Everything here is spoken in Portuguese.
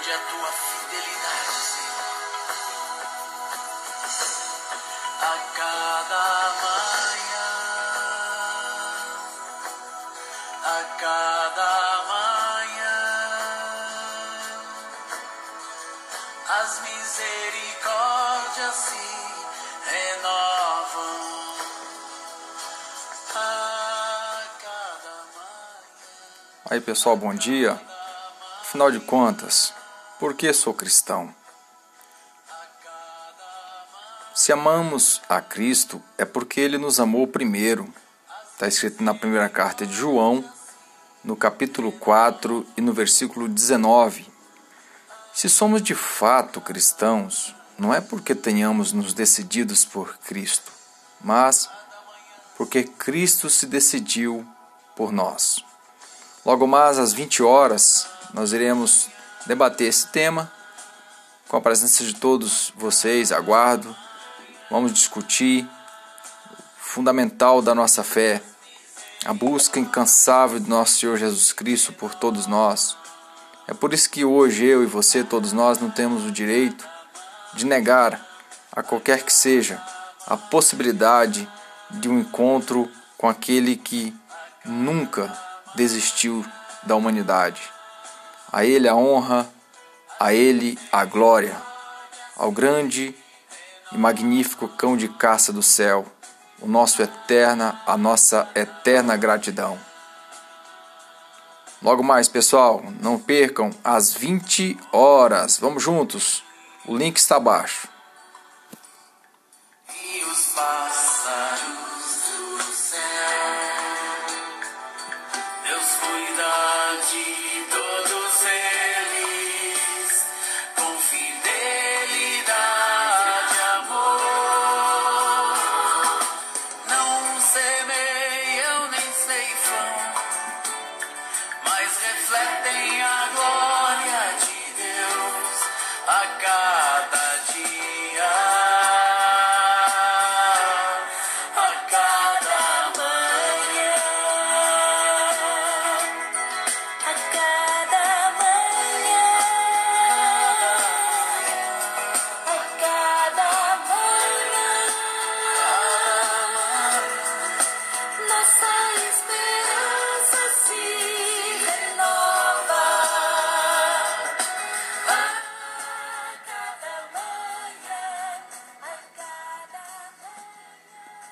grande a tua fidelidade, Senhor. A cada manhã, a cada manhã, as misericórdias se renovam. A cada manhã. Aí pessoal, bom dia. Afinal de contas, por que sou cristão? Se amamos a Cristo, é porque Ele nos amou primeiro. Está escrito na primeira carta de João, no capítulo 4 e no versículo 19. Se somos de fato cristãos, não é porque tenhamos nos decididos por Cristo, mas porque Cristo se decidiu por nós. Logo mais às 20 horas, nós iremos debater esse tema com a presença de todos vocês, aguardo. Vamos discutir o fundamental da nossa fé, a busca incansável do nosso Senhor Jesus Cristo por todos nós. É por isso que hoje eu e você, todos nós, não temos o direito de negar a qualquer que seja a possibilidade de um encontro com aquele que nunca desistiu da humanidade. A Ele a honra, a Ele a glória, ao grande e magnífico cão de caça do céu, o nosso eterna, a nossa eterna gratidão. Logo mais, pessoal, não percam às 20 horas. Vamos juntos. O link está abaixo. Deus cuida de